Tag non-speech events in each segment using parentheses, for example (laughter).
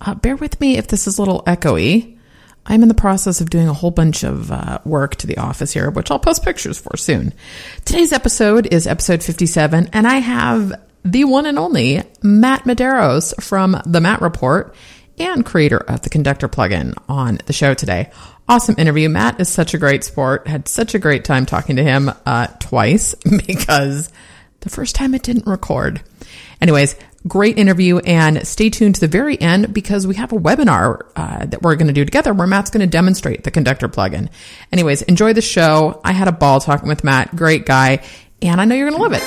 Uh, bear with me if this is a little echoey. I'm in the process of doing a whole bunch of uh, work to the office here, which I'll post pictures for soon. Today's episode is episode 57, and I have the one and only Matt Medeiros from the Matt Report and creator of the Conductor plugin on the show today. Awesome interview. Matt is such a great sport. Had such a great time talking to him uh, twice (laughs) because the first time it didn't record. Anyways, great interview and stay tuned to the very end because we have a webinar uh, that we're going to do together where Matt's going to demonstrate the conductor plugin. Anyways, enjoy the show. I had a ball talking with Matt. Great guy. And I know you're going to love it.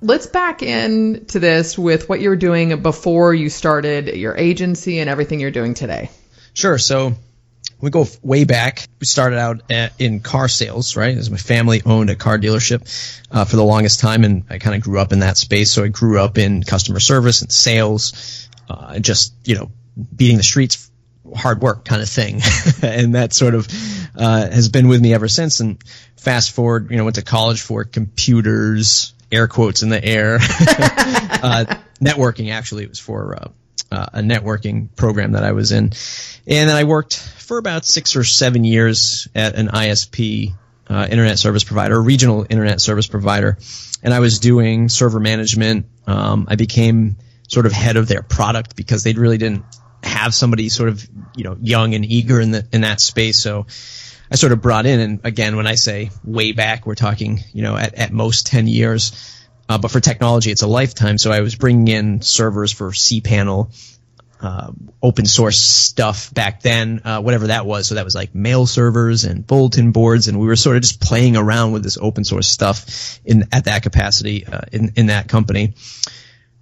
Let's back into this with what you were doing before you started your agency and everything you're doing today. Sure. So we go way back. We started out at, in car sales, right? As my family owned a car dealership uh, for the longest time, and I kind of grew up in that space. So I grew up in customer service and sales, uh, and just you know beating the streets, hard work kind of thing, (laughs) and that sort of uh, has been with me ever since. And fast forward, you know, went to college for computers, air quotes in the air, (laughs) uh, networking. Actually, it was for uh, a networking program that I was in. And then I worked for about six or seven years at an ISP, uh, internet service provider, regional internet service provider. And I was doing server management. Um, I became sort of head of their product because they really didn't have somebody sort of, you know, young and eager in the, in that space. So I sort of brought in, and again, when I say way back, we're talking, you know, at, at most 10 years. Uh, but for technology, it's a lifetime. So I was bringing in servers for cPanel, uh, open source stuff back then, uh, whatever that was. So that was like mail servers and bulletin boards, and we were sort of just playing around with this open source stuff in at that capacity uh, in in that company.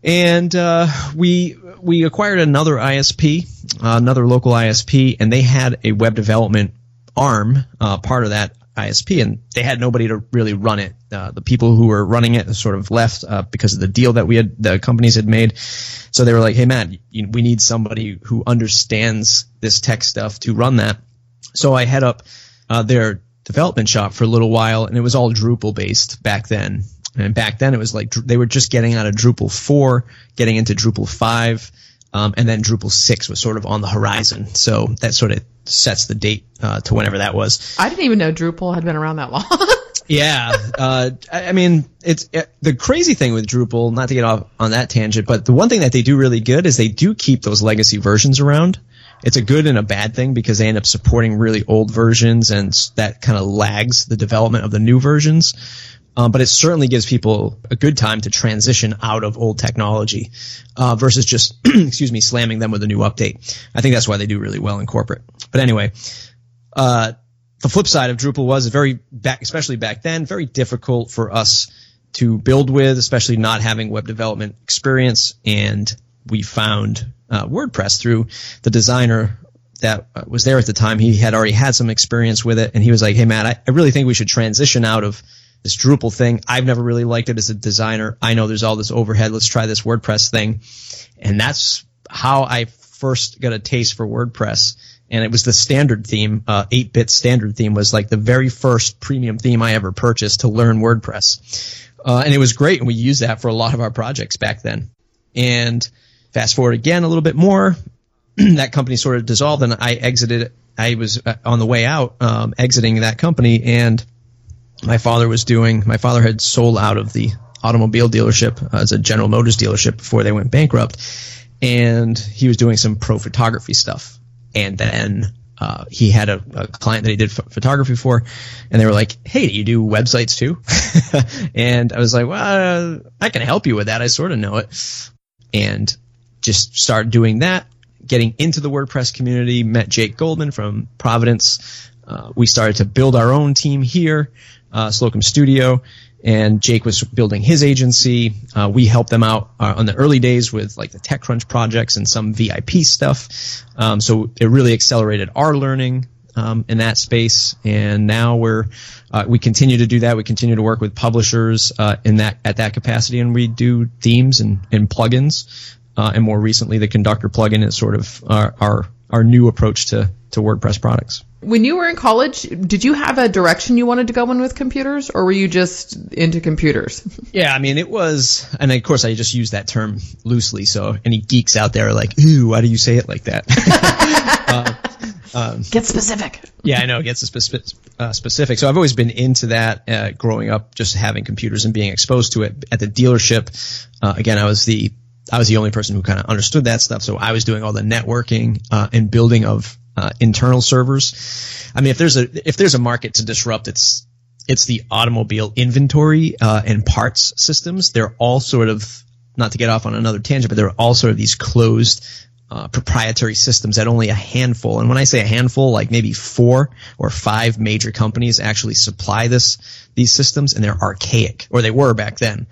And uh, we we acquired another ISP, uh, another local ISP, and they had a web development arm, part of that ISP, and they had nobody to really run it. Uh, the people who were running it sort of left uh, because of the deal that we had, the companies had made. So they were like, "Hey, Matt, you, we need somebody who understands this tech stuff to run that." So I head up uh, their development shop for a little while, and it was all Drupal based back then. And back then, it was like they were just getting out of Drupal four, getting into Drupal five. Um, and then Drupal 6 was sort of on the horizon. So that sort of sets the date uh, to whenever that was. I didn't even know Drupal had been around that long. (laughs) yeah. Uh, I, mean, it's it, the crazy thing with Drupal, not to get off on that tangent, but the one thing that they do really good is they do keep those legacy versions around. It's a good and a bad thing because they end up supporting really old versions and that kind of lags the development of the new versions. Um, but it certainly gives people a good time to transition out of old technology uh, versus just, (clears throat) excuse me, slamming them with a new update. I think that's why they do really well in corporate. But anyway, uh, the flip side of Drupal was very back, especially back then, very difficult for us to build with, especially not having web development experience. And we found uh, WordPress through the designer that was there at the time. He had already had some experience with it, and he was like, "Hey, Matt, I, I really think we should transition out of." This Drupal thing. I've never really liked it as a designer. I know there's all this overhead. Let's try this WordPress thing. And that's how I first got a taste for WordPress. And it was the standard theme, uh, 8-bit standard theme was like the very first premium theme I ever purchased to learn WordPress. Uh, and it was great. And we used that for a lot of our projects back then. And fast forward again a little bit more. (clears throat) that company sort of dissolved and I exited. I was uh, on the way out, um, exiting that company and my father was doing. My father had sold out of the automobile dealership uh, as a General Motors dealership before they went bankrupt, and he was doing some pro photography stuff. And then uh, he had a, a, client that he did ph- photography for, and they were like, "Hey, do you do websites too?" (laughs) and I was like, "Well, I can help you with that. I sort of know it." And just started doing that, getting into the WordPress community. Met Jake Goldman from Providence. Uh, we started to build our own team here uh, Slocum Studio, and Jake was building his agency. Uh, we helped them out uh, on the early days with like the TechCrunch projects and some VIP stuff. Um, so it really accelerated our learning um, in that space. And now we're uh, we continue to do that. We continue to work with publishers in that at that capacity, and we do themes and, and plugins. And more recently, the Conductor plugin is sort of our, our our new approach to to WordPress products. When you were in college, did you have a direction you wanted to go in with computers, or were you just into computers? (laughs) Yeah, I mean, it was, and of course, I just use that term loosely. So any geeks out there are like, "Ooh, why do you say it like that?" (laughs) uh, um, Get specific. Yeah, I know. It gets spe- uh, specific. So I've always been into that uh, growing up, just having computers and being exposed to it at the dealership. Uh, again, I was the I was the only person who kind of understood that stuff. So I was doing all the networking uh, and building of uh, internal servers. I mean, if there's a if there's a market to disrupt, it's it's the automobile inventory uh, and parts systems. They're all sort of not to get off on another tangent, but they're all sort of these closed uh, proprietary systems that only a handful, and when I say a handful, like maybe four or five major companies actually supply this these systems, and they're archaic, or they were back then.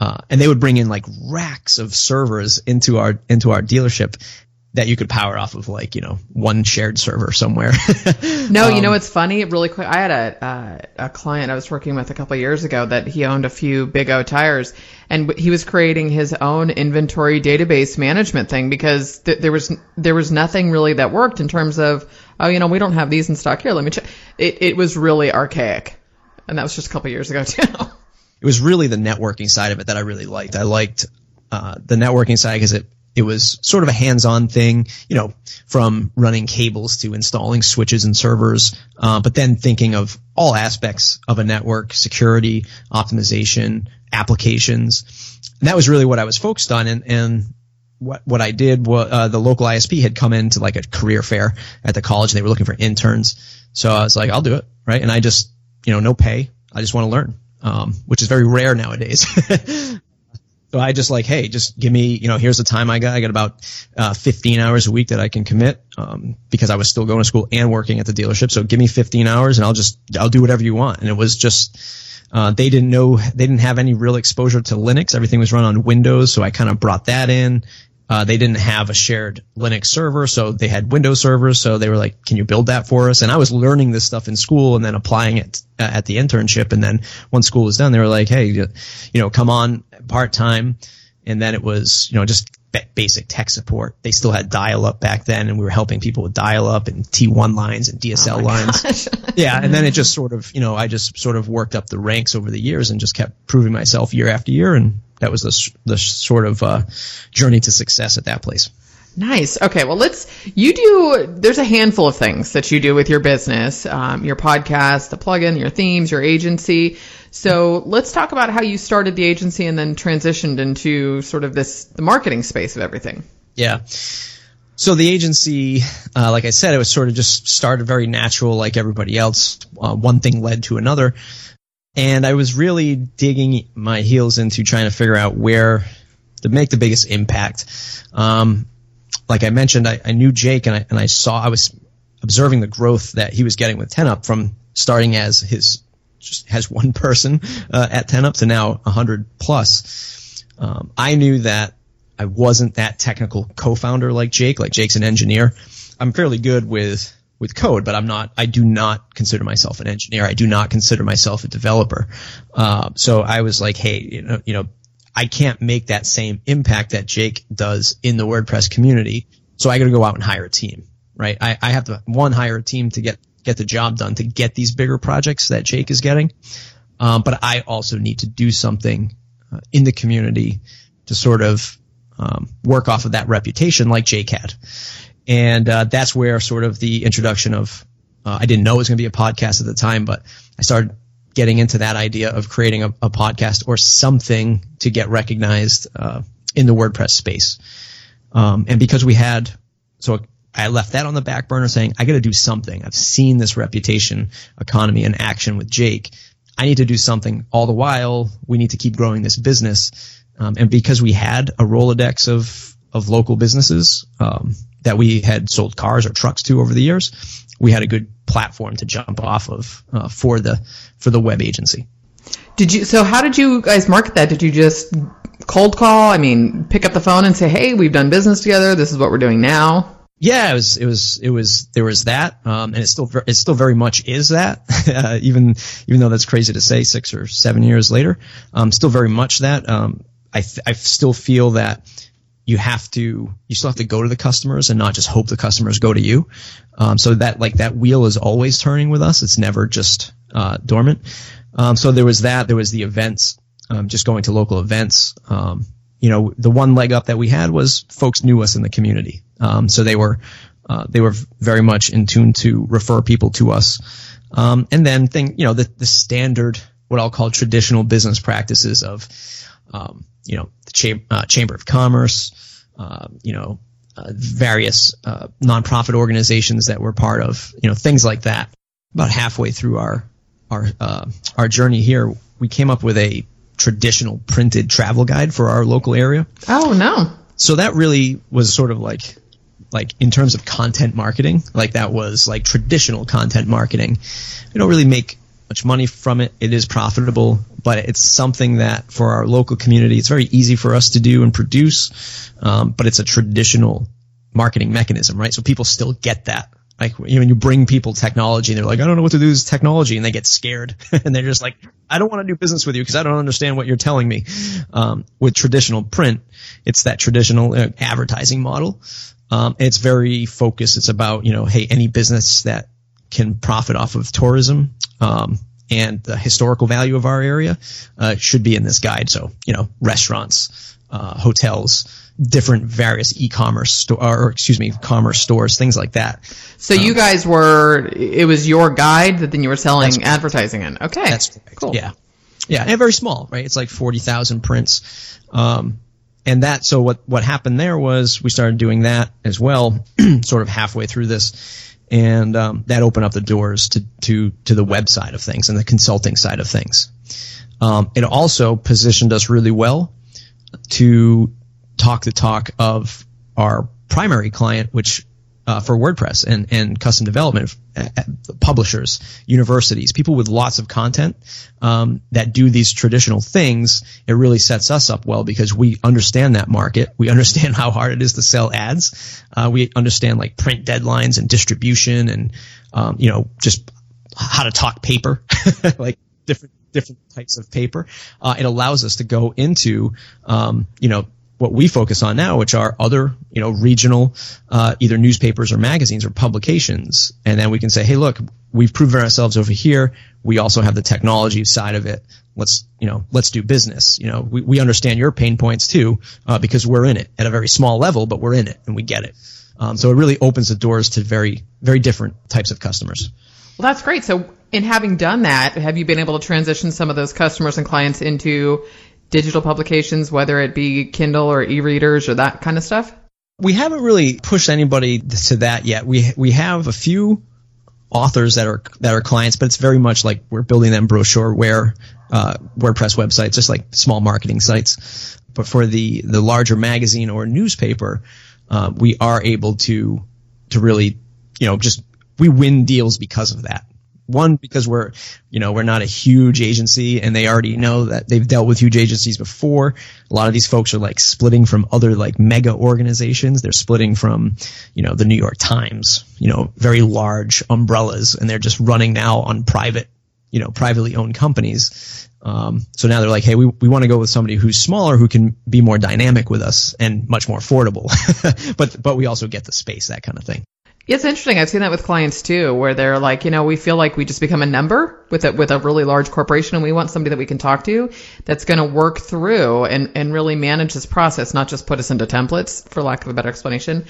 Uh, and they would bring in like racks of servers into our into our dealership that you could power off of like you know one shared server somewhere. (laughs) no, um, you know what's funny? Really quick, I had a uh, a client I was working with a couple years ago that he owned a few Big O tires, and he was creating his own inventory database management thing because th- there was there was nothing really that worked in terms of oh you know we don't have these in stock here let me check. It it was really archaic, and that was just a couple years ago (laughs) too it was really the networking side of it that I really liked. I liked uh, the networking side because it it was sort of a hands-on thing, you know, from running cables to installing switches and servers, uh, but then thinking of all aspects of a network, security, optimization, applications. And that was really what I was focused on. And, and what, what I did was, uh, the local ISP had come into like a career fair at the college. And they were looking for interns. So I was like, I'll do it. Right. And I just, you know, no pay. I just want to learn um, which is very rare nowadays. (laughs) so I just like, hey, just give me, you know, here's the time I got. I got about uh, 15 hours a week that I can commit um, because I was still going to school and working at the dealership. So give me 15 hours and I'll just I'll do whatever you want. And it was just. Uh, they didn't know they didn't have any real exposure to Linux. Everything was run on Windows, so I kind of brought that in. Uh, they didn't have a shared Linux server, so they had Windows servers. So they were like, "Can you build that for us?" And I was learning this stuff in school and then applying it uh, at the internship. And then once school was done, they were like, "Hey, you know, come on part time." And then it was, you know, just basic tech support. They still had dial up back then, and we were helping people with dial up and T1 lines and DSL oh lines. (laughs) yeah, and then it just sort of, you know, I just sort of worked up the ranks over the years and just kept proving myself year after year, and that was the the sort of uh, journey to success at that place. Nice. Okay. Well, let's. You do. There's a handful of things that you do with your business, um, your podcast, the plugin, your themes, your agency. So let's talk about how you started the agency and then transitioned into sort of this the marketing space of everything. Yeah. So the agency, uh, like I said, it was sort of just started very natural, like everybody else. Uh, one thing led to another and I was really digging my heels into trying to figure out where to make the biggest impact. Um, like I mentioned, I, I knew Jake and I, and I saw, I was observing the growth that he was getting with 10up from starting as his, just has one person, uh, at 10up to now 100 plus. Um, I knew that I wasn't that technical co-founder like Jake, like Jake's an engineer. I'm fairly good with with code, but I'm not, I do not consider myself an engineer. I do not consider myself a developer. Uh, so I was like, hey, you know, you know, I can't make that same impact that Jake does in the WordPress community. So I got to go out and hire a team, right? I, I have to one hire a team to get get the job done to get these bigger projects that Jake is getting. Um, but I also need to do something uh, in the community to sort of um, work off of that reputation like Jake had and uh, that's where sort of the introduction of uh, I didn't know it was going to be a podcast at the time, but I started getting into that idea of creating a, a podcast or something to get recognized uh, in the WordPress space. Um, and because we had, so I left that on the back burner saying, I got to do something. I've seen this reputation economy in action with Jake. I need to do something. All the while, we need to keep growing this business. Um, and because we had a Rolodex of, of local businesses, um, that we had sold cars or trucks to over the years, we had a good platform to jump off of uh, for the for the web agency. Did you? So how did you guys market that? Did you just cold call? I mean, pick up the phone and say, "Hey, we've done business together. This is what we're doing now." Yeah, it was, it was, it was, there was that, um, and it still, it still very much is that, uh, (laughs) even, even though that's crazy to say six or seven years later, um, still very much that, um, I, th- I still feel that you have to, you still have to go to the customers and not just hope the customers go to you. Um, so that, like, that wheel is always turning with us. It's never just, uh, dormant. Um, so there was that, there was the events, um, just going to local events, um, you know, the one leg up that we had was folks knew us in the community. Um, so they were, uh, they were very much in tune to refer people to us. Um, and then thing, you know, the, the standard, what I'll call traditional business practices of, um, you know, the cham- uh, Chamber of Commerce, uh, you know, uh, various, uh, nonprofit organizations that we're part of, you know, things like that. About halfway through our, our, uh, our journey here, we came up with a traditional printed travel guide for our local area. Oh no. So that really was sort of like like in terms of content marketing, like that was like traditional content marketing. We don't really make much money from it. It is profitable, but it's something that for our local community, it's very easy for us to do and produce. Um, but it's a traditional marketing mechanism, right? So people still get that. Like you know, when you bring people technology and they're like, I don't know what to do with technology, and they get scared (laughs) and they're just like, I don't want to do business with you because I don't understand what you're telling me. Um, with traditional print, it's that traditional uh, advertising model. Um, it's very focused. It's about you know, hey, any business that can profit off of tourism um, and the historical value of our area uh, should be in this guide. So you know, restaurants, uh, hotels different various e-commerce store or excuse me commerce stores things like that. So um, you guys were it was your guide that then you were selling advertising in. Okay that's correct. cool. Yeah. Yeah and very small right? It's like 40,000 prints. Um, and that so what what happened there was we started doing that as well (clears throat) sort of halfway through this and um, that opened up the doors to to to the website of things and the consulting side of things. Um, it also positioned us really well to talk the talk of our primary client, which uh, for WordPress and, and custom development, uh, publishers, universities, people with lots of content um, that do these traditional things, it really sets us up well because we understand that market. We understand (laughs) how hard it is to sell ads. Uh, we understand like print deadlines and distribution and um, you know just how to talk paper, (laughs) like different different types of paper. Uh, it allows us to go into um, you know what we focus on now, which are other, you know, regional, uh, either newspapers or magazines or publications. And then we can say, hey, look, we've proven ourselves over here. We also have the technology side of it. Let's, you know, let's do business. You know, we, we understand your pain points too, uh, because we're in it at a very small level, but we're in it and we get it. Um, so it really opens the doors to very, very different types of customers. Well, that's great. So in having done that, have you been able to transition some of those customers and clients into digital publications, whether it be Kindle or e-readers or that kind of stuff? We haven't really pushed anybody to that yet. We we have a few authors that are that are clients, but it's very much like we're building them brochureware uh, WordPress websites, just like small marketing sites. But for the the larger magazine or newspaper, uh, we are able to to really you know just we win deals because of that one because we're you know we're not a huge agency and they already know that they've dealt with huge agencies before. A lot of these folks are like splitting from other like mega organizations. They're splitting from you know the new york times you know very large umbrellas and they're just running now on private you know privately owned companies. Um, so now they're like hey we, we want to go with somebody who's smaller who can be more dynamic with us and much more affordable. (laughs) But but we also get the space that kind of thing it's interesting. I've seen that with clients too, where they're like, you know, we feel like we just become a number with a, with a really large corporation and we want somebody that we can talk to that's going to work through and, and really manage this process, not just put us into templates for lack of a better explanation.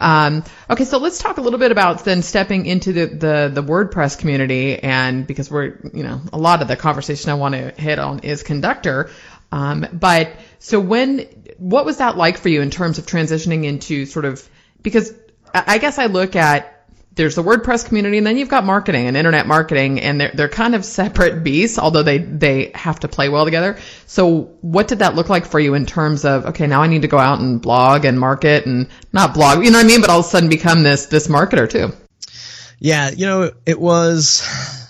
Um, okay, so let's talk a little bit about then stepping into the, the, the WordPress community and because we're, you know, a lot of the conversation I want to hit on is conductor. Um, but so when, what was that like for you in terms of transitioning into sort of, because I guess I look at there's the WordPress community and then you've got marketing and internet marketing and they're, they're kind of separate beasts, although they, they have to play well together. So what did that look like for you in terms of, okay, now I need to go out and blog and market and not blog, you know what I mean? But all of a sudden become this, this marketer too. Yeah. You know, it was,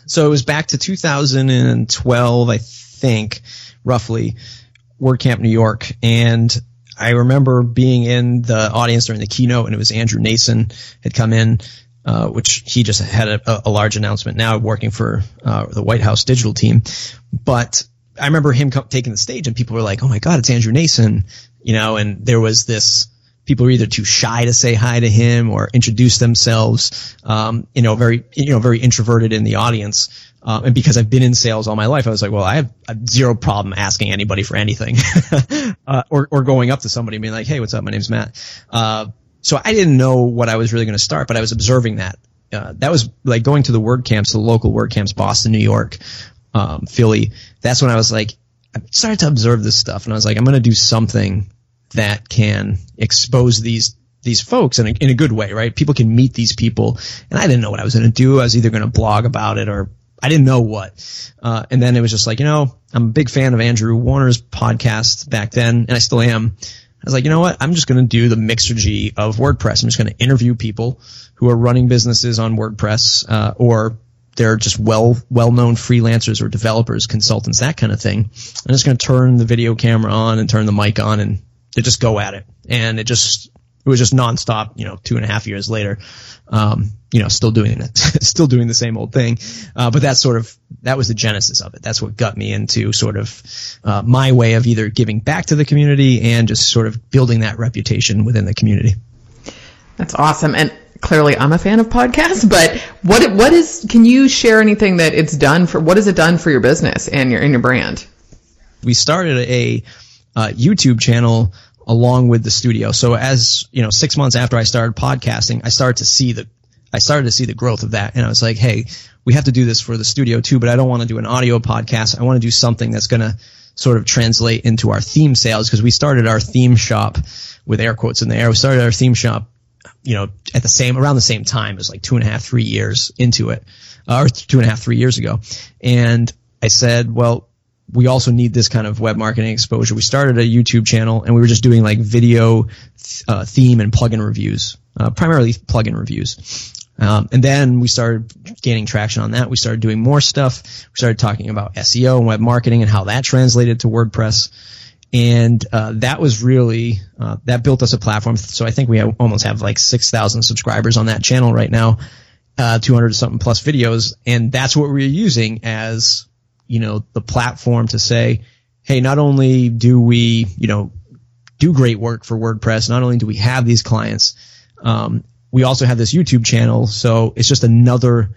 so it was back to 2012. I think, roughly, WordCamp New York. And I remember being in the audience during the keynote, and it was Andrew Nacin had come in, uh, which he just had a, a, large announcement now working for uh, the White House digital team. But I remember him co- taking the stage, and people were like, "Oh my God, it's Andrew Nacin," you know, and there was this people are either too shy to say hi to him or introduce themselves. Um, you know, very you know very introverted in the audience. Uh, and because I've been in sales all my life, I was like, well, I have, zero problem asking anybody for anything, (laughs) uh, or or going up to somebody and being like, hey, what's up? My name's Matt. Uh, so I didn't know what I was really going to start, but I was observing that. Uh, that was like going to the word camps, the local word camps, Boston, New York, um, Philly. That's when I was like, I started to observe this stuff, and I was like, I'm going to do something that can expose these these folks in a, in a good way, right? People can meet these people, and I didn't know what I was going to do. I was either going to blog about it or I didn't know what. Uh, and then it was just like, you know, I'm a big fan of Andrew Warner's podcast back then, and I still am. I was like, you know what? I'm just going to do the Mixergy of WordPress. I'm just going to interview people who are running businesses on WordPress, uh, or they're just well well known freelancers or developers, consultants, that kind of thing. I'm just going to turn the video camera on and turn the mic on and to just go at it. And it just, it was just nonstop, you know, two and a half years later. Um, you know, still doing it, (laughs) still doing the same old thing. Uh, but that's sort of, that was the genesis of it. That's what got me into sort of, uh, my way of either giving back to the community and just sort of building that reputation within the community. That's awesome. And clearly I'm a fan of podcasts, but what, what is, can you share anything that it's done for, what has it done for your business and your, and your brand? We started a, uh, YouTube channel along with the studio. So as you know, six months after I started podcasting, I started to see the I started to see the growth of that, and I was like, hey, we have to do this for the studio too, but I don't want to do an audio podcast. I want to do something that's going to sort of translate into our theme sales because we started our theme shop with air quotes in the air. We started our theme shop, you know, at the same around the same time. Was like two and a half, three years into it, uh, or two and a half, three years ago, and I said, well, we also need this kind of web marketing exposure. We started a YouTube channel and we were just doing like video uh, theme and plugin reviews, uh, primarily plugin reviews. Um, and then we started gaining traction on that. We started doing more stuff. We started talking about SEO and web marketing and how that translated to WordPress. And uh, that was really uh, that built us a platform. So I think we have, almost have like six thousand subscribers on that channel right now, uh, two hundred something plus videos, and that's what we're using as you know, the platform to say, hey, not only do we, you know, do great work for WordPress, not only do we have these clients, um, we also have this YouTube channel. So it's just another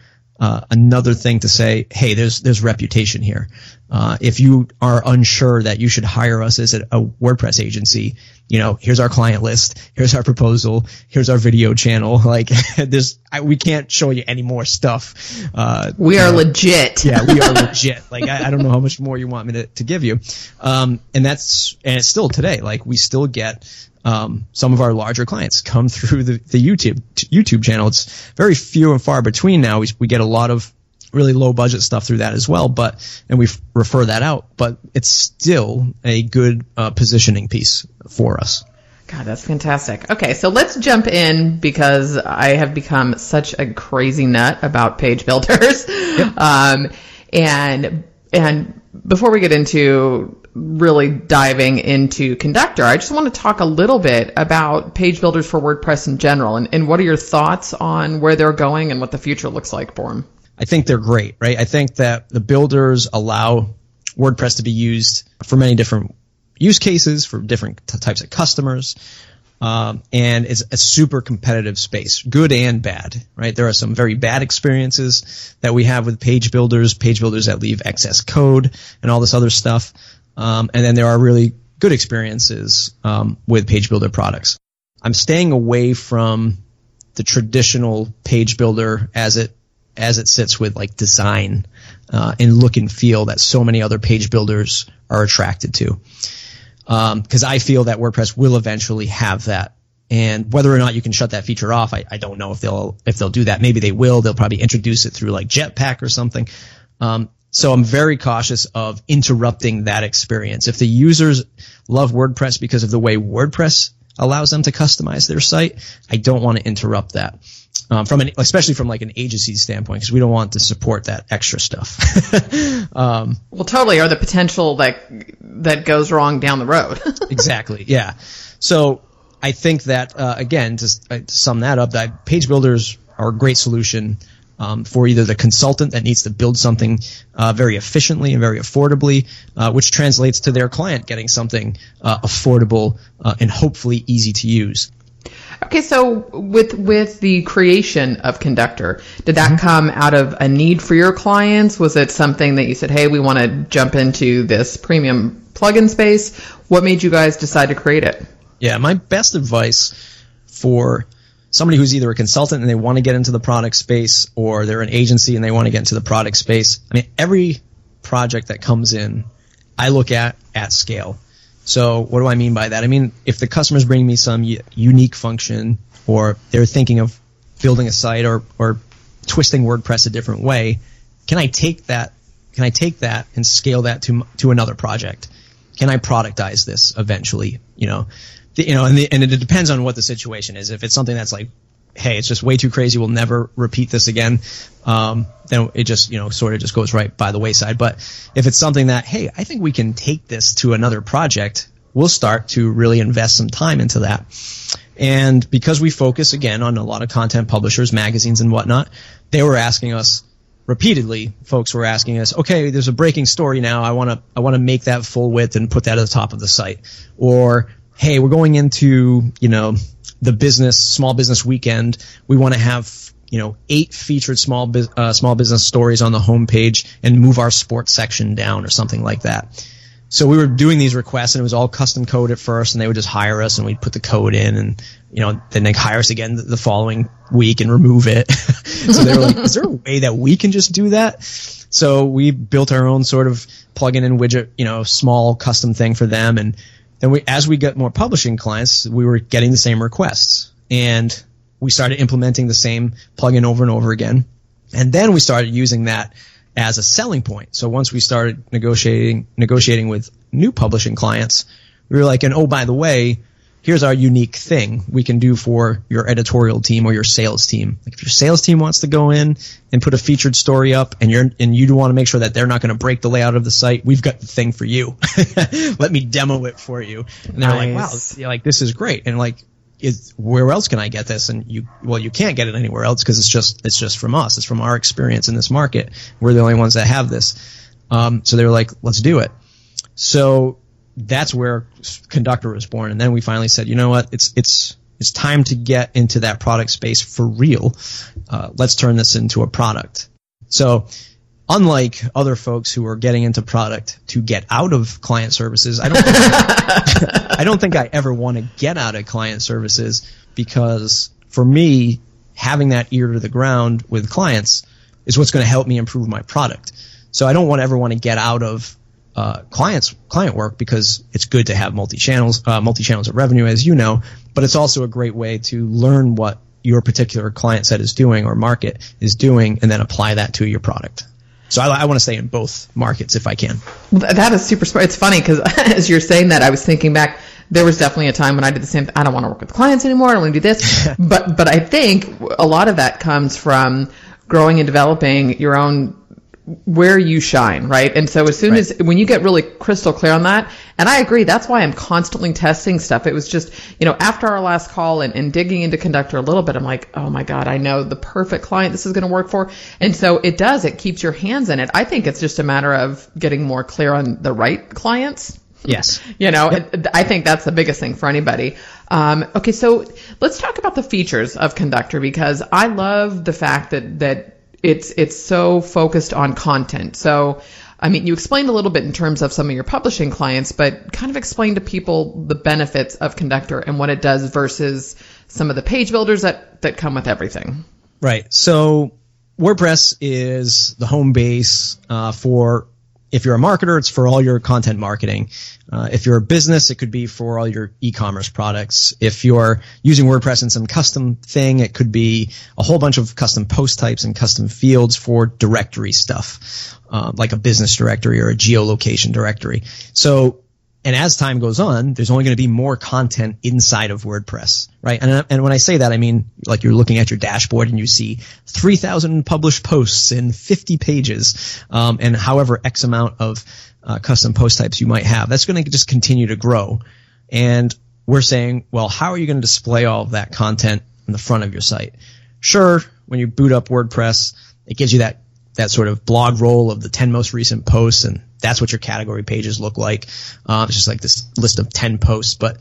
uh, another thing to say, hey, there's there's reputation here. Uh, if you are unsure that you should hire us as a, a, WordPress agency, you know, here's our client list, here's our proposal, here's our video channel. (laughs) Like, (laughs) this, we can't show you any more stuff. Uh, we are legit. yeah, we are (laughs) legit. Like, I, I, don't know how much more you want me to, to give you. Um, and that's and it's still today. Like, we still get um, some of our larger clients come through the, the YouTube YouTube channel. It's very few and far between now. We, we get a lot of really low budget stuff through that as well, but and we refer that out. But it's still a good uh, positioning piece for us. God, that's fantastic. Okay, so let's jump in because I have become such a crazy nut about page builders. Yep. (laughs) Um, and and before we get into really diving into Conductor, I just want to talk a little bit about page builders for WordPress in general and, and what are your thoughts on where they're going and what the future looks like for them? I think they're great, right? I think that the builders allow WordPress to be used for many different use cases for different t- types of customers. Um, and it's a super competitive space, good and bad, right? There are some very bad experiences that we have with page builders, page builders that leave excess code and all this other stuff. Um, and then there are really good experiences um, with page builder products. I'm staying away from the traditional page builder as it as it sits with like design uh, and look and feel that so many other page builders are attracted to. Because um, I feel that WordPress will eventually have that, and whether or not you can shut that feature off, I, I don't know if they'll if they'll do that. Maybe they will. They'll probably introduce it through like Jetpack or something. Um, so I'm very cautious of interrupting that experience. If the users love WordPress because of the way WordPress allows them to customize their site, I don't want to interrupt that. um, from an especially from like an agency standpoint because we don't want to support that extra stuff. (laughs) um, well, totally, or the potential that that goes wrong down the road. (laughs) exactly. Yeah. So I think that uh, again to, uh, to, sum that up, that page builders are a great solution. Um, for either the consultant that needs to build something uh, very efficiently and very affordably, uh, which translates to their client getting something uh, affordable uh, and hopefully easy to use. Okay, so with with the creation of Conductor, did that mm-hmm. come out of a need for your clients? Was it something that you said, "Hey, we want to jump into this premium plugin space"? What made you guys decide to create it? Yeah, my best advice for somebody who's either a consultant and they want to get into the product space or they're an agency and they want to get into the product space. I mean, every project that comes in, I look at at scale. So what do I mean by that? I mean, if the customer's bringing me some unique function or they're thinking of building a site or, or twisting WordPress a different way, can I take that, can I take that and scale that to, to another project? Can I productize this eventually? You know, you know, and, the, and it depends on what the situation is. If it's something that's like, hey, it's just way too crazy, we'll never repeat this again, um, then it just, you know, sort of just goes right by the wayside. But if it's something that, hey, I think we can take this to another project, we'll start to really invest some time into that. And because we focus again on a lot of content publishers, magazines and whatnot, they were asking us repeatedly, folks were asking us, okay, there's a breaking story now. I want to, I want to make that full width and put that at the top of the site. Or, hey, we're going into, you know, the business, small business weekend. We want to have, you know, eight featured small, uh, small business stories on the homepage and move our sports section down or something like that. So we were doing these requests and it was all custom code at first and they would just hire us and we'd put the code in and, you know, then they'd hire us again the following week and remove it. (laughs) so they were like, is there a way that we can just do that? So we built our own sort of plugin and widget, you know, small custom thing for them. And then we, as we got more publishing clients, we were getting the same requests and we started implementing the same plugin over and over again. And then we started using that as a selling point. So once we started negotiating, negotiating with new publishing clients, we were like, and oh, by the way, here's our unique thing we can do for your editorial team or your sales team. Like if your sales team wants to go in and put a featured story up and you're, and you want to make sure that they're not going to break the layout of the site, we've got the thing for you. (laughs) Let me demo it for you. And they're nice. like, wow, like this is great. And like, is where else can I get this? And you, well, you can't get it anywhere else because it's just, it's just from us. It's from our experience in this market. We're the only ones that have this. Um, so they were like, let's do it. So that's where Conductor was born. And then we finally said, you know what? It's it's it's time to get into that product space for real. Uh, let's turn this into a product. So, unlike other folks who are getting into product to get out of client services, I don't think I, (laughs) don't think I ever want to get out of client services because for me, having that ear to the ground with clients is what's going to help me improve my product. So I don't want ever want to get out of uh, clients client work because it's good to have multi channels uh, multi channels of revenue as you know but it's also a great way to learn what your particular client set is doing or market is doing and then apply that to your product so I, I want to stay in both markets if I can. That is super smart. It's funny because (laughs) as you're saying that, I was thinking back. There was definitely a time when I did the same. I don't want to work with clients anymore. I don't want to do this. (laughs) but but I think a lot of that comes from growing and developing your own where you shine, right? And so as soon right. as when you get really crystal clear on that, and I agree, that's why I'm constantly testing stuff. It was just, you know, after our last call and, and digging into Conductor a little bit, I'm like, oh my God, I know the perfect client this is going to work for. And so it does, it keeps your hands in it. I think it's just a matter of getting more clear on the right clients. Yes. You know, yep. I think that's the biggest thing for anybody. Um, okay, so let's talk about the features of Conductor because I love the fact that, that it's it's so focused on content. So I mean, you explained a little bit in terms of some of your publishing clients, but kind of explain to people the benefits of Conductor and what it does versus some of the page builders that, that come with everything. Right. So WordPress is the home base uh, for if you're a marketer, it's for all your content marketing. Uh, if you're a business, it could be for all your e-commerce products. If you're using WordPress in some custom thing, it could be a whole bunch of custom post types and custom fields for directory stuff, uh, like a business directory or a geolocation directory. So and as time goes on, there's only going to be more content inside of WordPress, right? And, and when I say that, I mean like you're looking at your dashboard and you see 3,000 published posts in 50 pages, um, and however X amount of uh, custom post types you might have. That's going to just continue to grow. And we're saying, well, how are you going to display all of that content in the front of your site? Sure, when you boot up WordPress, it gives you that that sort of blog roll of the 10 most recent posts and that's what your category pages look like. Um, it's just like this list of 10 posts, but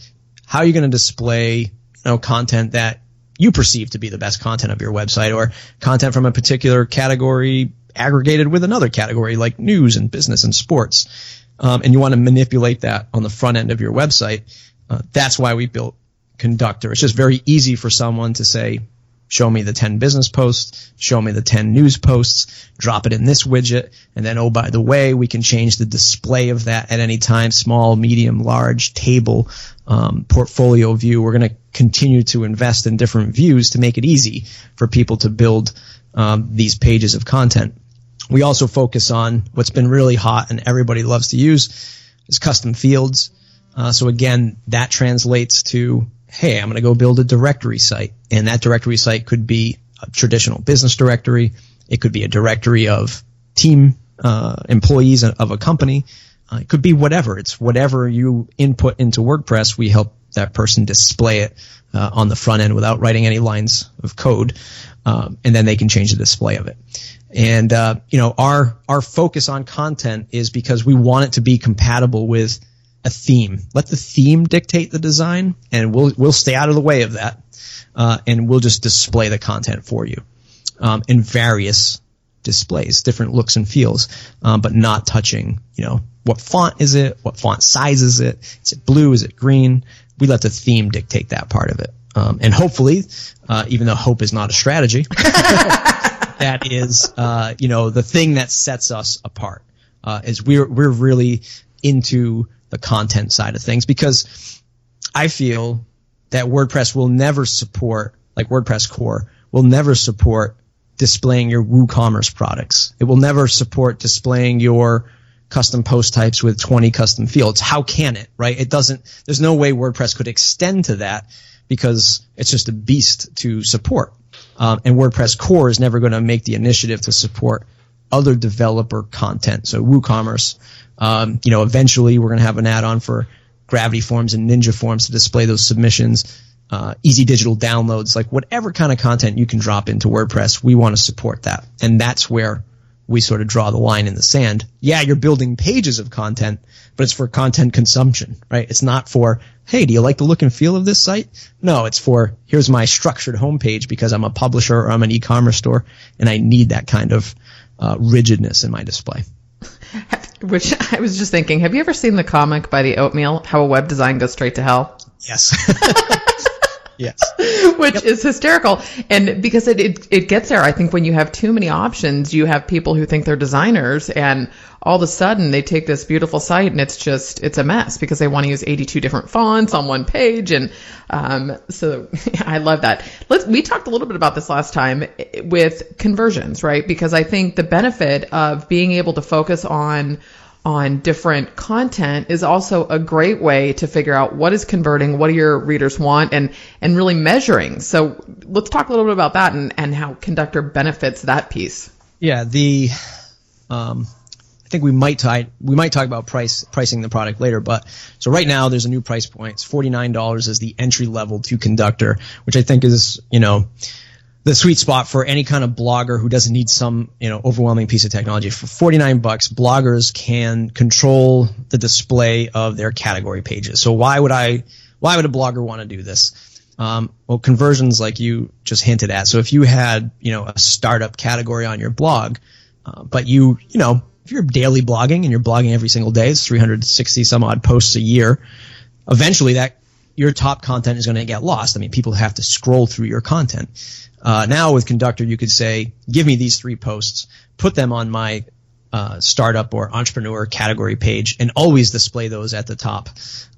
how are you going to display, you know, content that you perceive to be the best content of your website or content from a particular category aggregated with another category like news and business and sports. Um, and you want to manipulate that on the front end of your website. Uh, that's why we built Conductor. It's just very easy for someone to say, show me the 10 business posts, show me the 10 news posts, drop it in this widget, and then, oh, by the way, we can change the display of that at any time, small, medium, large, table, um, portfolio view. We're going to continue to invest in different views to make it easy for people to build um, these pages of content. We also focus on what's been really hot and everybody loves to use is custom fields. Uh, so again, that translates to hey, I'm going to go build a directory site. And that directory site could be a traditional business directory. It could be a directory of team uh, employees of a company. Uh, it could be whatever. It's whatever you input into WordPress. We help that person display it uh, on the front end without writing any lines of code, um, and then they can change the display of it. And uh, you know, our our focus on content is because we want it to be compatible with a theme. Let the theme dictate the design, and we'll we'll stay out of the way of that, uh, and we'll just display the content for you um, in various displays, different looks and feels, um, but not touching. You know, what font is it? What font size is it? Is it blue? Is it green? We let the theme dictate that part of it, um, and hopefully, uh, even though hope is not a strategy, (laughs) that is, uh, you know, the thing that sets us apart. Uh, is we're we're really into the content side of things because I feel that WordPress will never support, like WordPress core, will never support displaying your WooCommerce products. It will never support displaying your custom post types with 20 custom fields. How can it, right? It doesn't, there's no way WordPress could extend to that because it's just a beast to support. Um, and WordPress core is never going to make the initiative to support other developer content. So WooCommerce um, you know, eventually we're going to have an add-on for Gravity Forms and Ninja Forms to display those submissions. Uh, easy digital downloads, like whatever kind of content you can drop into WordPress, we want to support that. And that's where we sort of draw the line in the sand. Yeah, you're building pages of content, but it's for content consumption, right? It's not for, hey, do you like the look and feel of this site? No, it's for, here's my structured homepage because I'm a publisher or I'm an e-commerce store and I need that kind of uh, rigidness in my display. (laughs) Which I was just thinking, have you ever seen the comic by the Oatmeal, How a Web Design Goes Straight to Hell? Yes. (laughs) yes. (laughs) Which yep. is hysterical. And because it, it, it gets there, I think when you have too many options, you have people who think they're designers and all of a sudden they take this beautiful site and it's just, it's a mess because they want to use 82 different fonts on one page. And, um, so (laughs) I love that. Let's, we talked a little bit about this last time with conversions, right? Because I think the benefit of being able to focus on, on different content is also a great way to figure out what is converting, what do your readers want, and and really measuring. So let's talk a little bit about that and, and how Conductor benefits that piece. Yeah, the um, I think we might talk we might talk about price pricing the product later, but so right now there's a new price point. It's forty nine dollars as the entry level to Conductor, which I think is you know the sweet spot for any kind of blogger who doesn't need some, you know, overwhelming piece of technology. For 49 bucks, bloggers can control the display of their category pages. So why would I, why would a blogger want to do this? Um, well, conversions like you just hinted at. So if you had, you know, a startup category on your blog, uh, but you, you know, if you're daily blogging and you're blogging every single day, it's 360 some odd posts a year. Eventually that your top content is going to get lost. I mean, people have to scroll through your content. Uh, now with Conductor, you could say, give me these three posts, put them on my uh, startup or entrepreneur category page and always display those at the top.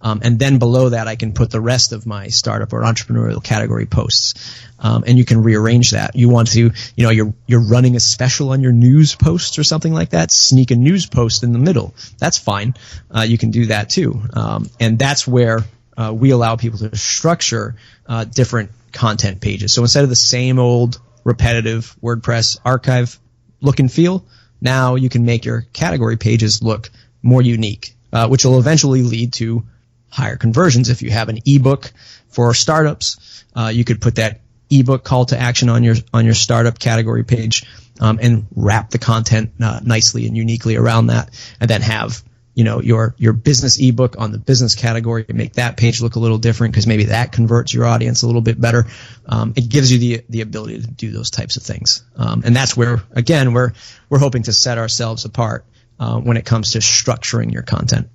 Um, and then below that, I can put the rest of my startup or entrepreneurial category posts. Um, and you can rearrange that. You want to, you know, you're you're running a special on your news posts or something like that. Sneak a news post in the middle. That's fine. Uh, you can do that too. Um, and that's where uh, we allow people to structure uh, different content pages. So instead of the same old repetitive WordPress archive look and feel, now you can make your category pages look more unique, uh, which will eventually lead to higher conversions. If you have an ebook for startups, uh, you could put that ebook call to action on your on your startup category page um, and wrap the content uh, nicely and uniquely around that, and then have you know your your business ebook on the business category make that page look a little different because maybe that converts your audience a little bit better. Um, it gives you the the ability to do those types of things. Um, and that's where again we're we're hoping to set ourselves apart uh, when it comes to structuring your content.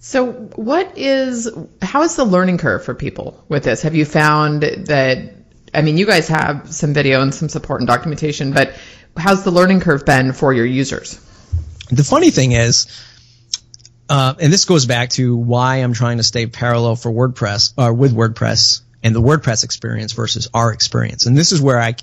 So what is how is the learning curve for people with this? Have you found that i mean you guys have some video and some support and documentation but how's the learning curve been for your users? The funny thing is uh, and this goes back to why I'm trying to stay parallel for WordPress or uh, with WordPress and the WordPress experience versus our experience. And this is where I,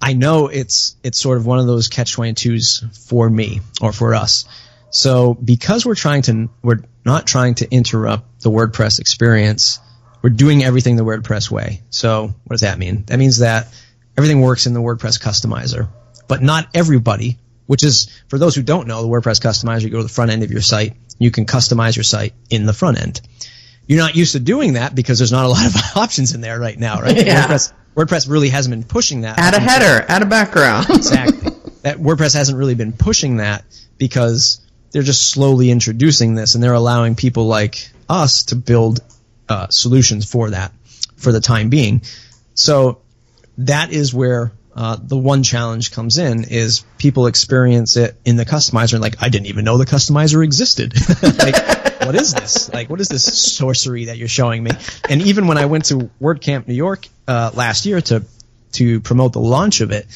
I know it's it's sort of one of those catch 22s for me or for us. So because we're trying to we're not trying to interrupt the WordPress experience, we're doing everything the WordPress way. So what does that mean? That means that everything works in the WordPress customizer, but not everybody. Which is for those who don't know, the WordPress customizer, you go to the front end of your site you can customize your site in the front end. You're not used to doing that because there's not a lot of (laughs) options in there right now, right? (laughs) Yeah. WordPress, WordPress really hasn't been pushing that. Add a header, add a background. (laughs) exactly. That WordPress hasn't really been pushing that because they're just slowly introducing this and they're allowing people like us to build uh, solutions for that for the time being. So that is where uh, the one challenge comes in is people experience it in the customizer and like I didn't even know the customizer existed. (laughs) like what is this? Like what is this sorcery that you're showing me? And even when I went to WordCamp New York uh, last year to to promote the launch of it,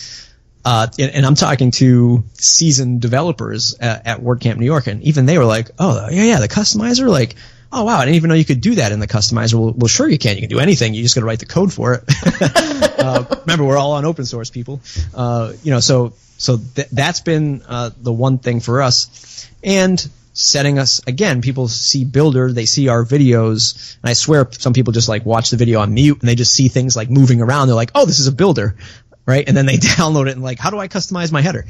uh, and, and, I'm talking to seasoned developers at, at WordCamp New York, and even they were like, "Oh yeah, yeah, the customizer, like." Oh wow, I didn't even know you could do that in the customizer. Well, well sure you can. You can do anything. You just got to write the code for it. (laughs) uh, remember, we're all on open source, people. Uh, you know, so so th- that's been uh, the one thing for us, and setting us again. People see Builder, they see our videos, and I swear some people just like watch the video on mute and they just see things like moving around. They're like, oh, this is a Builder right? And then they (laughs) download it and like, how do I customize my header?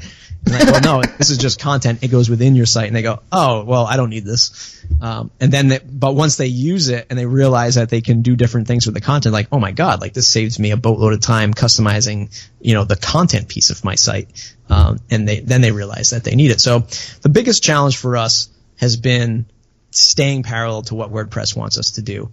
And I go, no, (laughs) this is just content. It goes within your site. And they go, oh, well, I don't need this. Um, and then, they, but once they use it and they realize that they can do different things with the content, like, oh my god, like this saves me a boatload of time customizing, you know, the content piece of my site. Um, and they then they realize that they need it. So the biggest challenge for us has been staying parallel to what WordPress wants us to do.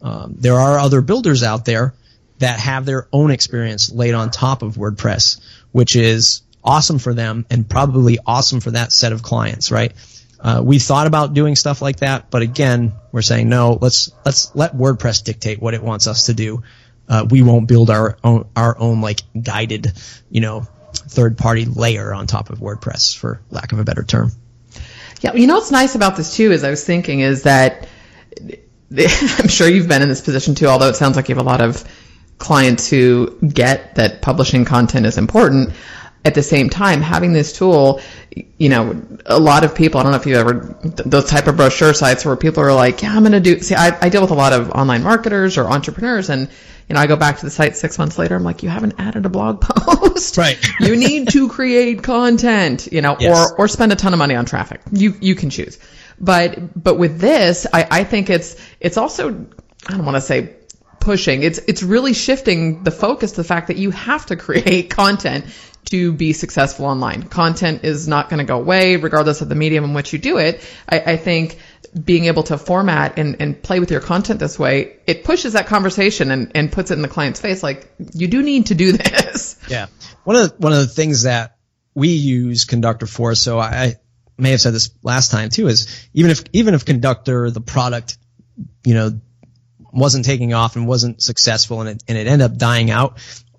Um, there are other builders out there that have their own experience laid on top of WordPress, which is awesome for them and probably awesome for that set of clients, right? Uh, we thought about doing stuff like that, but again, we're saying no. Let's let's let WordPress dictate what it wants us to do. Uh, we won't build our own our own like guided, you know, third party layer on top of WordPress, for lack of a better term. Yeah, you know what's nice about this too is I was thinking is that (laughs) I'm sure you've been in this position too, although it sounds like you have a lot of clients who get that publishing content is important. At the same time, having this tool, you know, a lot of people, I don't know if you ever, those type of brochure sites where people are like, yeah, I'm going to do, see, I, I deal with a lot of online marketers or entrepreneurs and, you know, I go back to the site six months later. I'm like, you haven't added a blog (laughs) post. Right. (laughs) you need to create content, you know, yes. or, or spend a ton of money on traffic. You, you can choose. But, but with this, I, I think it's, it's also, I don't want to say pushing. It's it's really shifting the focus to the fact that you have to create (laughs) content to be successful online. Content is not going to go away regardless of the medium in which you do it. I, I think being able to format and, and play with your content this way, it pushes that conversation and, and puts it in the client's face like you do need to do (laughs) this. Yeah. One of the, one of the things that we use Conductor for, so I, I may have said this last time too, is even if even if Conductor, the product, you know, wasn't taking off and wasn't successful and it, and it ended up dying out,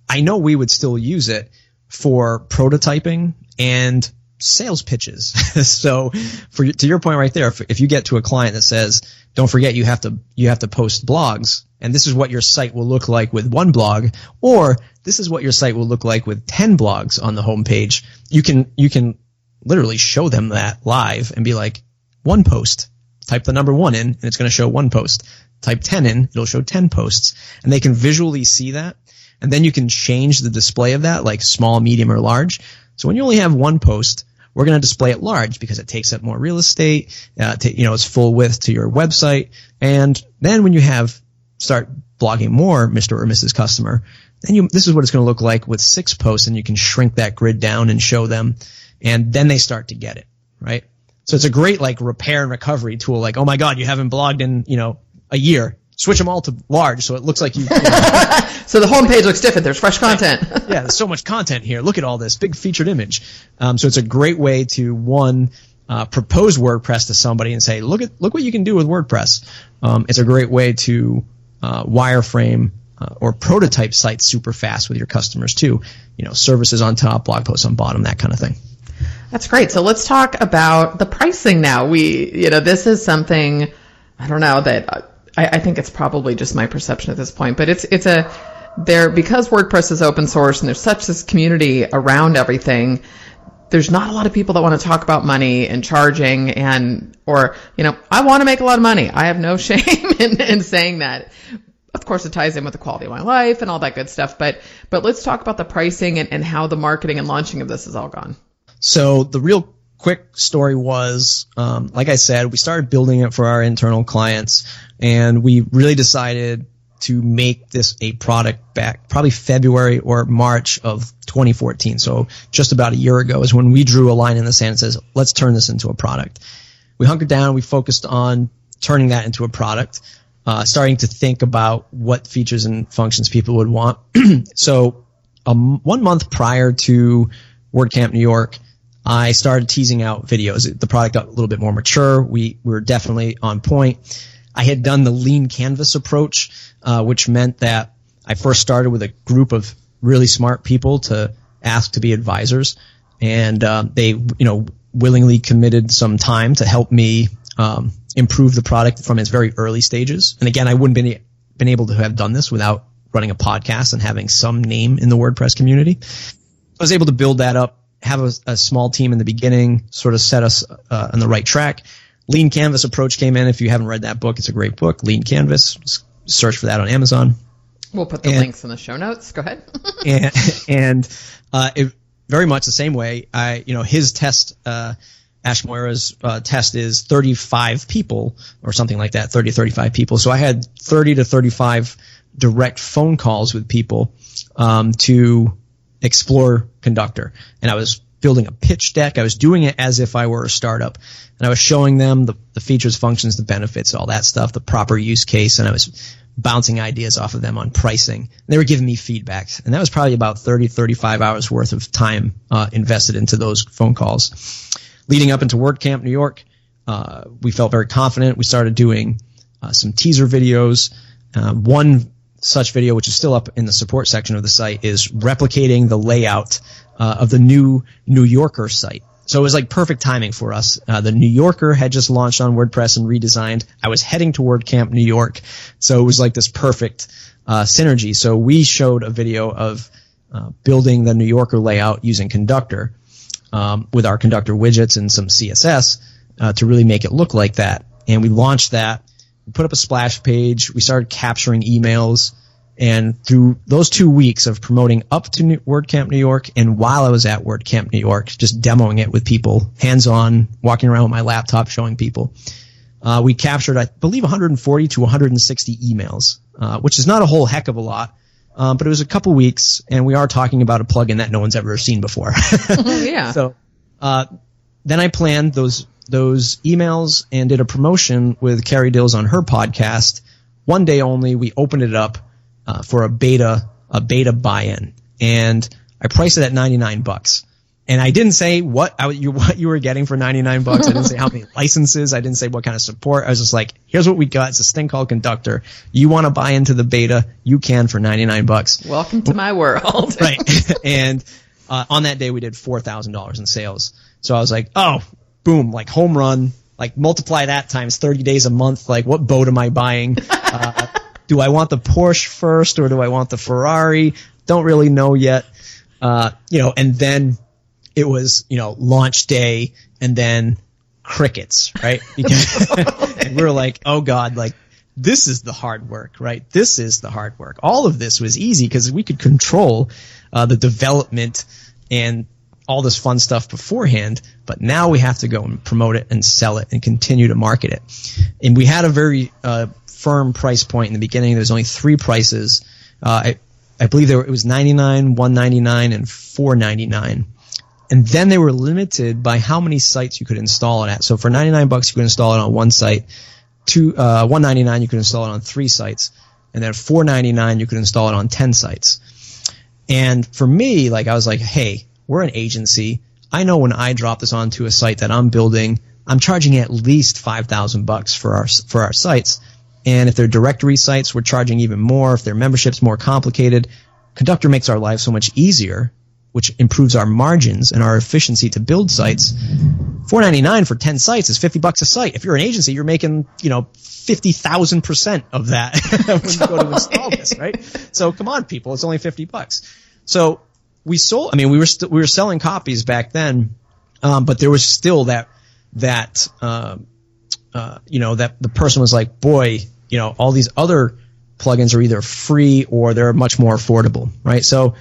I know we would still use it for prototyping and sales pitches. (laughs) so for to your point right there, if, if you get to a client that says, don't forget you have to you have to post blogs and this is what your site will look like with one blog or this is what your site will look like with 10 blogs on the homepage. You can you can literally show them that live and be like one post. Type the number 1 in and it's going to show one post. Type 10 in, it'll show 10 posts and they can visually see that and then you can change the display of that like small, medium or large. So when you only have one post, we're going to display it large because it takes up more real estate. Uh, to, you know, it's full width to your website. And then when you have start blogging more, Mr. or Mrs. Customer, then you, this is what it's going to look like with six posts and you can shrink that grid down and show them. And then they start to get it, right? So it's a great like repair and recovery tool. Like, oh my God, you haven't blogged in, you know, a year switch them all to large so it looks like you. you know, (laughs) so the homepage looks different. There's fresh content. yeah, there's so much content here. Look at all this big featured image. Um, so it's a great way to one. Uh, propose WordPress to somebody and say, look at look what you can do with WordPress. Um, it's a great way to uh, wireframe uh, or prototype sites super fast with your customers too. You know, services on top, blog posts on bottom, that kind of thing. That's great. So let's talk about the pricing now. We, you know, this is something I don't know that I, I think it's probably just my perception at this point, but it's it's a there because WordPress is open source and there's such this community around everything. There's not a lot of people that want to talk about money and charging and or you know I want to make a lot of money. I have no (laughs) shame in, in saying that. Of course, it ties in with the quality of my life and all that good stuff. But but let's talk about the pricing and, and how the marketing and launching of this has all gone. So the real quick story was, um, like I said, we started building it for our internal clients, and we really decided to make this a product back probably February or March of 2014. So just about a year ago is when we drew a line in the sand and says, let's turn this into a product. We hunkered down. We focused on turning that into a product, uh, starting to think about what features and functions people would want. (clears throat) so um, one month prior to WordCamp New York, I started teasing out videos. The product got a little bit more mature. We, we were definitely on point. I had done the lean canvas approach, uh, which meant that I first started with a group of really smart people to ask to be advisors, and uh, they, you know, willingly committed some time to help me um, improve the product from its very early stages. And again, I wouldn't been been able to have done this without running a podcast and having some name in the WordPress community. I was able to build that up have a, a, small team in the beginning, sort of set us uh, on the right track. Lean Canvas approach came in. If you haven't read that book, it's a great book. Lean Canvas. Just search for that on Amazon. We'll put the and, links in the show notes. Go ahead. (laughs) and and uh, it, very much the same way. I you know his test. Uh, Ash Maurya's uh, test is 35 people or something like that, 30 35 people. So I had 30 to 35 direct phone calls with people um, to explore conductor and I was building a pitch deck. I was doing it as if I were a startup and I was showing them the, the features, functions, the benefits, all that stuff, the proper use case. And I was bouncing ideas off of them on pricing. And they were giving me feedback. And that was probably about 30, 35 hours worth of time uh, invested into those phone calls. Leading up into WordCamp New York, uh, we felt very confident. We started doing uh, some teaser videos. Uh, one such video, which is still up in the support section of the site, is replicating the layout uh, of the new New Yorker site. So it was like perfect timing for us. Uh, the New Yorker had just launched on WordPress and redesigned. I was heading to WordCamp New York, so it was like this perfect uh, synergy. So we showed a video of uh, building the New Yorker layout using Conductor um, with our Conductor widgets and some CSS uh, to really make it look like that. And we launched that we put up a splash page. We started capturing emails. And through those two weeks of promoting up to New- WordCamp New York and while I was at WordCamp New York, just demoing it with people, hands on, walking around with my laptop, showing people, uh, we captured, I believe, 140 to 160 emails, uh, which is not a whole heck of a lot. Um, but it was a couple weeks, and we are talking about a plugin that no one's ever seen before. (laughs) yeah. So, uh, then I planned those those emails and did a promotion with Carrie Dills on her podcast. One day only, we opened it up uh, for a beta a beta buy-in, and I priced it at ninety nine bucks. And I didn't say what I, you what you were getting for ninety nine bucks. I didn't say how many (laughs) licenses. I didn't say what kind of support. I was just like, here's what we got. It's a thing called Conductor. You want to buy into the beta? You can for ninety nine bucks. Welcome to my world. (laughs) right. (laughs) and uh, on that day, we did four thousand dollars in sales. So I was like, oh, boom, like home run, like multiply that times 30 days a month. Like what boat am I buying? (laughs) Uh, do I want the Porsche first or do I want the Ferrari? Don't really know yet. Uh, you know, and then it was, you know, launch day and then crickets, right? (laughs) Because, and (laughs) we were like, oh God, like this is the hard work, right? This is the hard work. All of this was easy because we could control uh, the development and all this fun stuff beforehand, but now we have to go and promote it and sell it and continue to market it. And we had a very uh, firm price point in the beginning. There was only three prices. Uh, I, I believe there were, it was 99, 199, and 499. And then they were limited by how many sites you could install it at. So for 99 bucks, you could install it on one site. Two, uh, 199, you could install it on three sites. And then 499, you could install it on 10 sites. And for me, like, I was like, hey, we're an agency. I know when I drop this onto a site that I'm building, I'm charging at least 5,000 bucks for our, for our sites. And if they're directory sites, we're charging even more. If their membership's more complicated, Conductor makes our lives so much easier, which improves our margins and our efficiency to build sites. 499 for 10 sites is 50 bucks a site. If you're an agency, you're making, you know, 50,000% of that (laughs) when you go to (laughs) install this, right? So come on, people. It's only 50 bucks. So we sold, I mean, we were still, we were selling copies back then, um, but there was still that, that, uh, uh, you know, that the person was like, boy, you know, all these other plugins are either free or they're much more affordable, right? So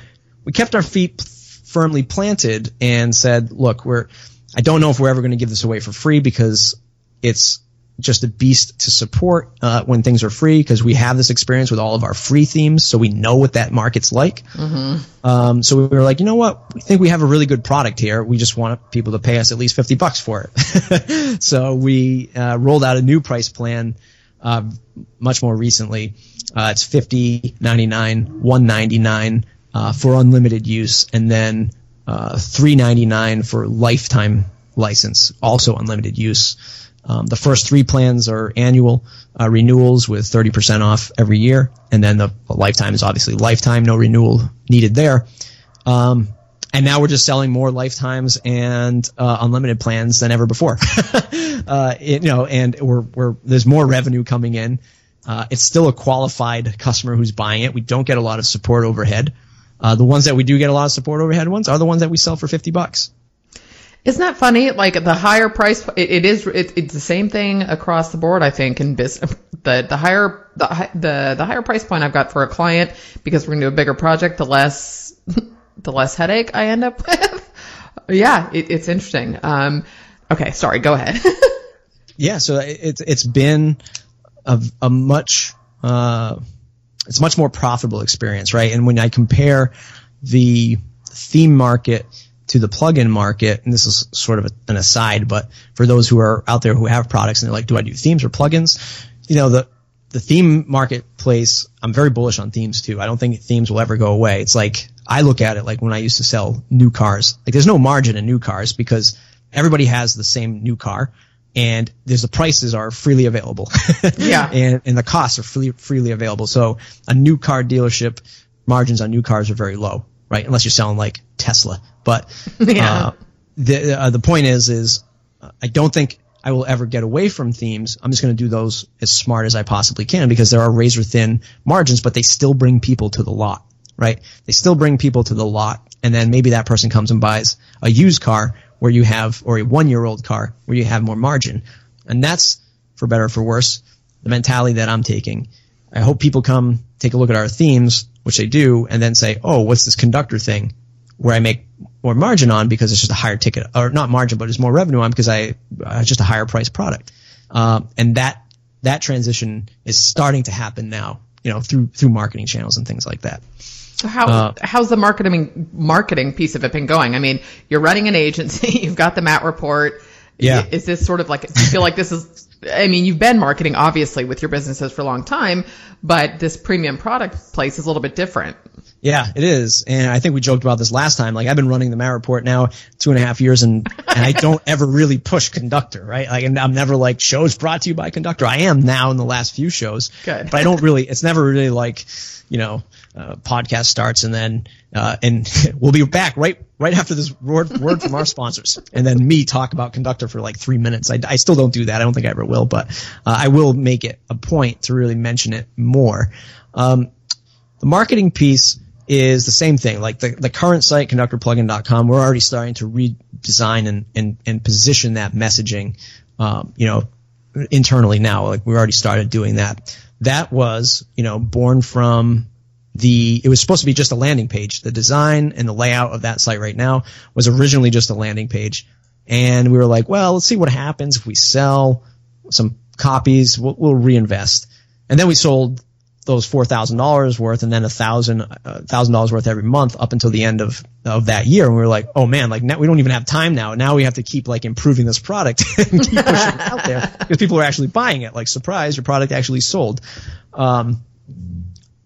we kept our feet firmly planted and said, look, we're, I don't know if we're ever going to give this away for free because it's just a beast to support uh, when things are free because we have this experience with all of our free themes, so we know what that market's like. Mm-hmm. Um, so we were like, you know what? We think we have a really good product here. We just want people to pay us at least fifty bucks for it. (laughs) so we uh, rolled out a new price plan uh, much more recently. Uh, it's fifty ninety nine, one ninety nine uh, for unlimited use, and then uh, three ninety nine for lifetime license, also unlimited use. Um, the first three plans are annual uh, renewals with 30% off every year, and then the, lifetime is obviously lifetime, no renewal needed there. Um, and now we're just selling more lifetimes and uh, unlimited plans than ever before. (laughs) uh, it, you know, and we're, we're there's more revenue coming in. Uh, it's still a qualified customer who's buying it. We don't get a lot of support overhead. Uh, the ones that we do get a lot of support overhead ones are the ones that we sell for 50 bucks. Isn't that funny? Like the higher price, it, it is. It, it's the same thing across the board. I think in business, (laughs) the the higher the the the higher price point I've got for a client because we're gonna do a bigger project, the less (laughs) the less headache I end up (laughs) with. yeah, it, it's interesting. Um, okay, sorry. Go ahead. yeah, so it's it's been a, a much uh, it's much more profitable experience, right? And when I compare the theme market to the plugin market, and this is sort of an aside, but for those who are out there who have products and they're like, do I do themes or plugins? You know, the, the theme marketplace, I'm very bullish on themes too. I don't think themes will ever go away. It's like, I look at it like when I used to sell new cars. Like there's no margin in new cars because everybody has the same new car and there's the prices are freely available. (laughs) yeah. And, and the costs are freely, freely available. So a new car dealership margins on new cars are very low, right? Unless you're selling like Tesla. But (laughs) yeah. uh, the uh, the point is is uh, I don't think I will ever get away from themes. I'm just going to do those as smart as I possibly can because there are razor thin margins, but they still bring people to the lot, right? They still bring people to the lot, and then maybe that person comes and buys a used car where you have, or a one year old car where you have more margin, and that's for better or for worse the mentality that I'm taking. I hope people come take a look at our themes, which they do, and then say, "Oh, what's this conductor thing?" Where I make more margin on because it's just a higher ticket, or not margin, but it's more revenue on because I uh, just a higher price product. Uh, and that that transition is starting to happen now, you know, through through marketing channels and things like that. So how uh, how's the marketing marketing piece of it been going? I mean, you're running an agency, (laughs) you've got the Matt report. Yeah. Is this sort of like do you feel like this is I mean, you've been marketing obviously with your businesses for a long time, but this premium product place is a little bit different. Yeah, it is. And I think we joked about this last time. Like I've been running the Matt Report now two and a half years and, and I don't ever really push conductor, right? Like and I'm never like shows brought to you by conductor. I am now in the last few shows. Good. But I don't really, it's never really like, you know, uh, podcast starts and then, uh, and (laughs) we'll be back right, right after this word, word from our sponsors and then me talk about conductor for like three minutes. I, I still don't do that. I don't think I ever will, but, uh, I will make it a point to really mention it more. Um, the marketing piece, is the same thing. Like the, the current site, conductorplugin.com, we're already starting to redesign and, and, and position that messaging, um, you know, internally now. Like we already started doing that. That was, you know, born from the, it was supposed to be just a landing page. The design and the layout of that site right now was originally just a landing page. And we were like, well, let's see what happens if we sell some copies. We'll, we'll reinvest. And then we sold those four thousand dollars worth and then a thousand uh, thousand dollars worth every month up until the end of of that year and we were like oh man like now we don't even have time now now we have to keep like improving this product (laughs) and keep pushing it out there (laughs) because people are actually buying it like surprise your product actually sold um,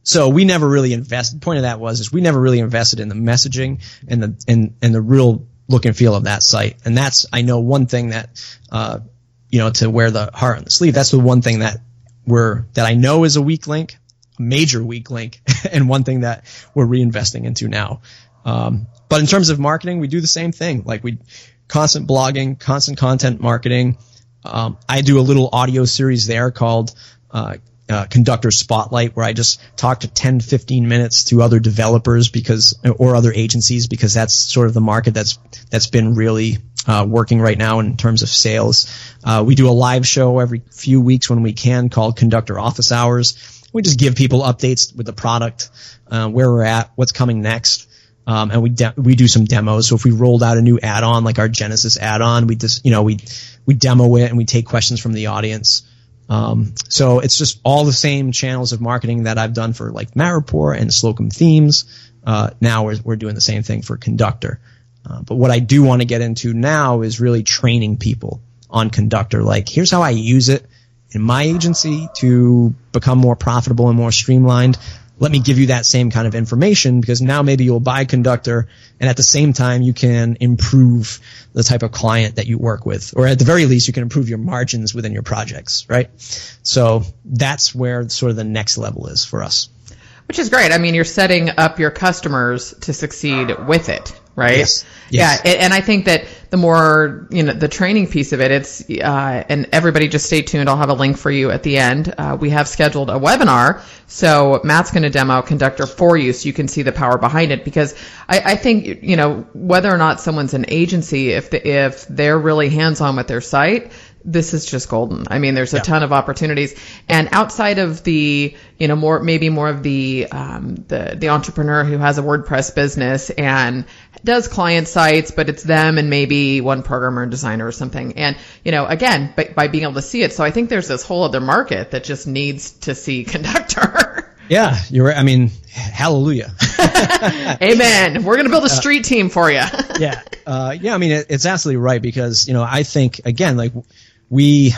so we never really invested the point of that was is we never really invested in the messaging and the and and the real look and feel of that site and that's i know one thing that uh, you know to wear the heart on the sleeve that's the one thing that we're that i know is a weak link major weak link (laughs) and one thing that we're reinvesting into now. Um, but in terms of marketing, we do the same thing. Like we constant blogging, constant content marketing. Um, I do a little audio series there called uh, uh, Conductor Spotlight, where I just talk to 10, 15 minutes to other developers because or other agencies because that's sort of the market that's that's been really uh, working right now in terms of sales. Uh, we do a live show every few weeks when we can called Conductor Office Hours we just give people updates with the product, uh, where we're at, what's coming next. Um, and we de- we do some demos. So if we rolled out a new add-on, like our Genesis add-on, we just you know we we demo it and we take questions from the audience. Um, so it's just all the same channels of marketing that I've done for like Matt Report and Slocum Themes. Uh, now we're we're doing the same thing for Conductor. Uh, but what I do want to get into now is really training people on Conductor. Like here's how I use it in my agency to become more profitable and more streamlined, let me give you that same kind of information because now maybe you'll buy Conductor and at the same time you can improve the type of client that you work with or at the very least you can improve your margins within your projects, right? So that's where sort of the next level is for us. Which is great. I mean, you're setting up your customers to succeed with it, right? Yes. yes. Yeah, and I think that the more you know the training piece of it, it's uh, and everybody just stay tuned. I'll have a link for you at the end. Uh, we have scheduled a webinar, so Matt's going to demo Conductor for you, so you can see the power behind it. Because I, I think you know whether or not someone's an agency, if the, if they're really hands on with their site, this is just golden. I mean, there's a yeah. ton of opportunities, and outside of the, you know, more maybe more of the um, the the entrepreneur who has a WordPress business and does client sites, but it's them and maybe one programmer and designer or something. And you know, again, by, by being able to see it, so I think there's this whole other market that just needs to see (laughs) Conductor. Yeah, you're right. I mean, hallelujah. (laughs) Amen. We're going to build a uh, street team for you. yeah. Uh, yeah, I mean, it, it's absolutely right because, you know, I think, again, like we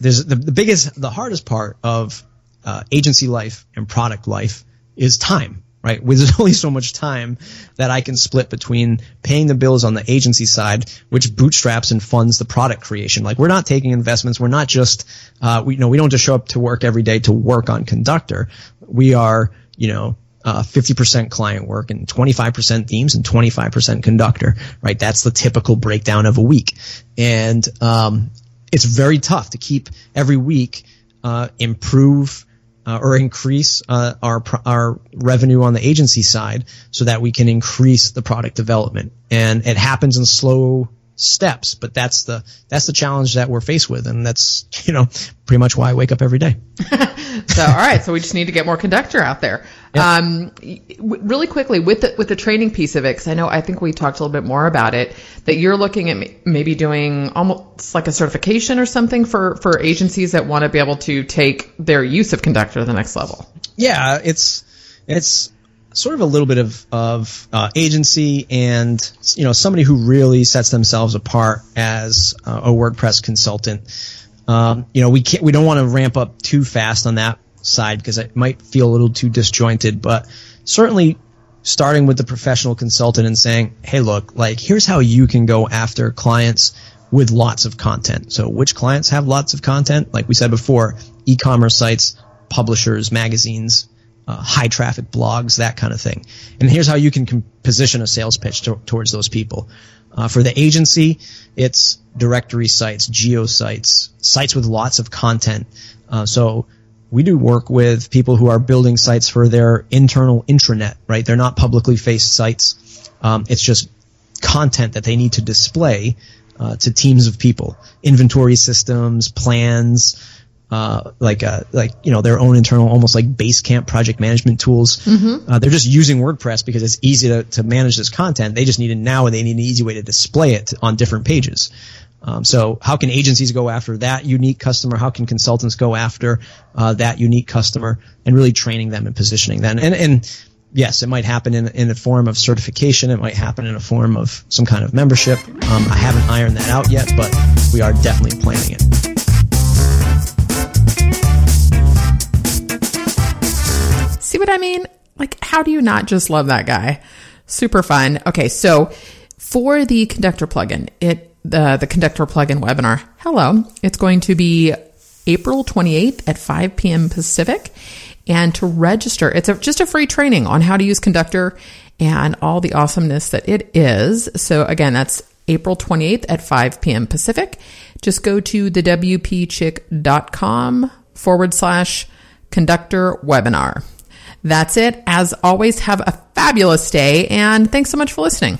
there's the, the biggest the hardest part of uh, agency life and product life is time right there's (laughs) only so much time that i can split between paying the bills on the agency side which bootstraps and funds the product creation like we're not taking investments we're not just uh, we you know we don't just show up to work every day to work on conductor we are you know uh, 50% client work and 25% themes and 25% conductor, right? That's the typical breakdown of a week. And, um, it's very tough to keep every week uh, improve uh, or increase uh, our our revenue on the agency side so that we can increase the product development. And it happens in slow steps, but that's the that's the challenge that we're faced with, and that's you know pretty much why I wake up every day. (laughs) so all right, so we just need to get more conductor out there. Um, w- really quickly with the with the training piece of it, because I know I think we talked a little bit more about it. That you're looking at maybe doing almost like a certification or something for for agencies that want to be able to take their use of conductor to the next level. Yeah, it's it's sort of a little bit of of uh, agency and you know somebody who really sets themselves apart as uh, a WordPress consultant. Um, you know, we can't we don't want to ramp up too fast on that side because it might feel a little too disjointed, but certainly starting with the professional consultant and saying, hey, look, like, here's how you can go after clients with lots of content. So which clients have lots of content? Like we said before, e-commerce sites, publishers, magazines, uh, high traffic blogs, that kind of thing. And here's how you can com- position a sales pitch to- towards those people. Uh, for the agency, it's directory sites, geo sites, sites with lots of content. Uh, so we do work with people who are building sites for their internal intranet, right? They're not publicly faced sites. Um, it's just content that they need to display uh, to teams of people, inventory systems, plans, uh, like uh, like you know their own internal, almost like Basecamp project management tools. Mm-hmm. Uh, they're just using WordPress because it's easy to, to manage this content. They just need it now, and they need an easy way to display it on different pages. Um, so how can agencies go after that unique customer? How can consultants go after uh, that unique customer and really training them and positioning them? And, and yes, it might happen in, in a form of certification. It might happen in a form of some kind of membership. Um, I haven't ironed that out yet, but we are definitely planning it. See what I mean? Like, how do you not just love that guy? Super fun. Okay, so for the conductor plugin, it the the conductor plugin webinar. Hello, it's going to be April 28th at 5 p.m. Pacific. And to register, it's a, just a free training on how to use Conductor and all the awesomeness that it is. So again, that's April 28th at 5 p.m. Pacific. Just go to the WPChick.com forward slash conductor webinar. That's it. As always, have a fabulous day and thanks so much for listening.